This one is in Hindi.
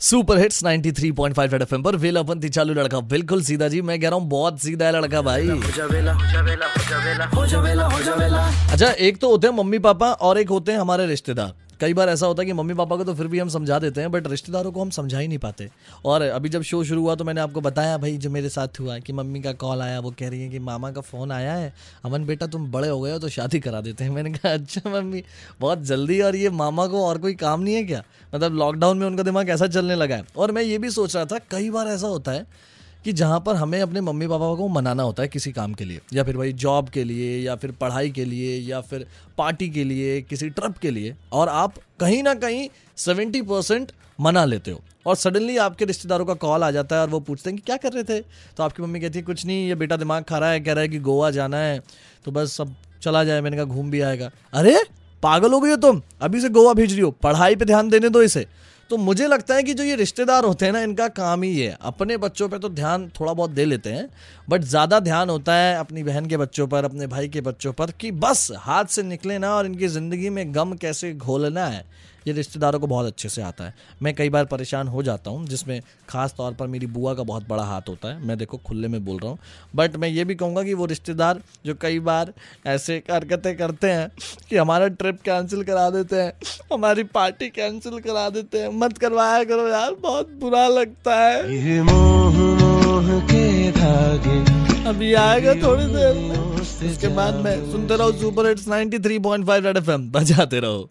सुपर हिट्स 93.5 रेड एफएम पर वेलापंती चालू लड़का। बिल्कुल सीधा जी, मैं कह रहा हूँ, बहुत सीधा है लड़का भाई। अच्छा एक तो होते हैं मम्मी पापा और एक होते हैं हमारे रिश्तेदार। कई बार ऐसा होता है कि मम्मी पापा को तो फिर भी हम समझा देते हैं बट रिश्तेदारों को हम समझा ही नहीं पाते। और अभी जब शो शुरू हुआ तो मैंने आपको बताया भाई जो मेरे साथ हुआ कि मम्मी का कॉल आया, वो कह रही है कि मामा का फ़ोन आया है, अमन बेटा तुम बड़े हो गए हो तो शादी करा देते हैं। मैंने कहा अच्छा मम्मी, बहुत जल्दी और ये मामा को और कोई काम नहीं है क्या? मतलब लॉकडाउन में उनका दिमाग ऐसा चलने लगा है। और मैं ये भी सोच रहा था, कई बार ऐसा होता है कि जहाँ पर हमें अपने मम्मी पापा को मनाना होता है किसी काम के लिए, या फिर भाई जॉब के लिए, या फिर पढ़ाई के लिए, या फिर पार्टी के लिए, किसी ट्रिप के लिए, और आप कहीं ना कहीं सेवेंटी परसेंट मना लेते हो। और सडनली आपके रिश्तेदारों का कॉल आ जाता है और वो पूछते हैं कि क्या कर रहे थे? तो आपकी मम्मी कहती है, कुछ नहीं, ये बेटा दिमाग खा रहा है, कह रहा है कि गोवा जाना है तो बस सब चला जाए, मैंने कहा घूम भी आएगा। अरे, पागल हो गई हो तुम, अभी से गोवा भेज रही हो, पढ़ाई पे ध्यान देने दो इसे। तो मुझे लगता है कि जो ये रिश्तेदार होते हैं ना, इनका काम ही है। अपने बच्चों पे तो ध्यान थोड़ा बहुत दे लेते हैं बट ज़्यादा ध्यान होता है अपनी बहन के बच्चों पर, अपने भाई के बच्चों पर कि बस हाथ से निकले ना और इनकी ज़िंदगी में गम कैसे घोलना है। ये रिश्तेदारों को बहुत अच्छे से आता है। मैं कई बार परेशान हो जाता हूँ जिसमें खास तौर पर मेरी बुआ का बहुत बड़ा हाथ होता है। मैं देखो खुले में बोल रहा हूँ। बट मैं ये भी कहूँगा कि वो रिश्तेदार जो कई बार ऐसे हरकतें करते हैं कि हमारा ट्रिप कैंसिल करा देते हैं हमारी पार्टी कैंसिल करा देते हैं। मत करवाया करो यार बहुत बुरा लगता है। ये मोह मोह के धागे अभी आएगा थोड़ी देर में। इसके बाद मैं सुनते रहो सुपर हिट्स 93.5 रेड एफएम बजाते रहो।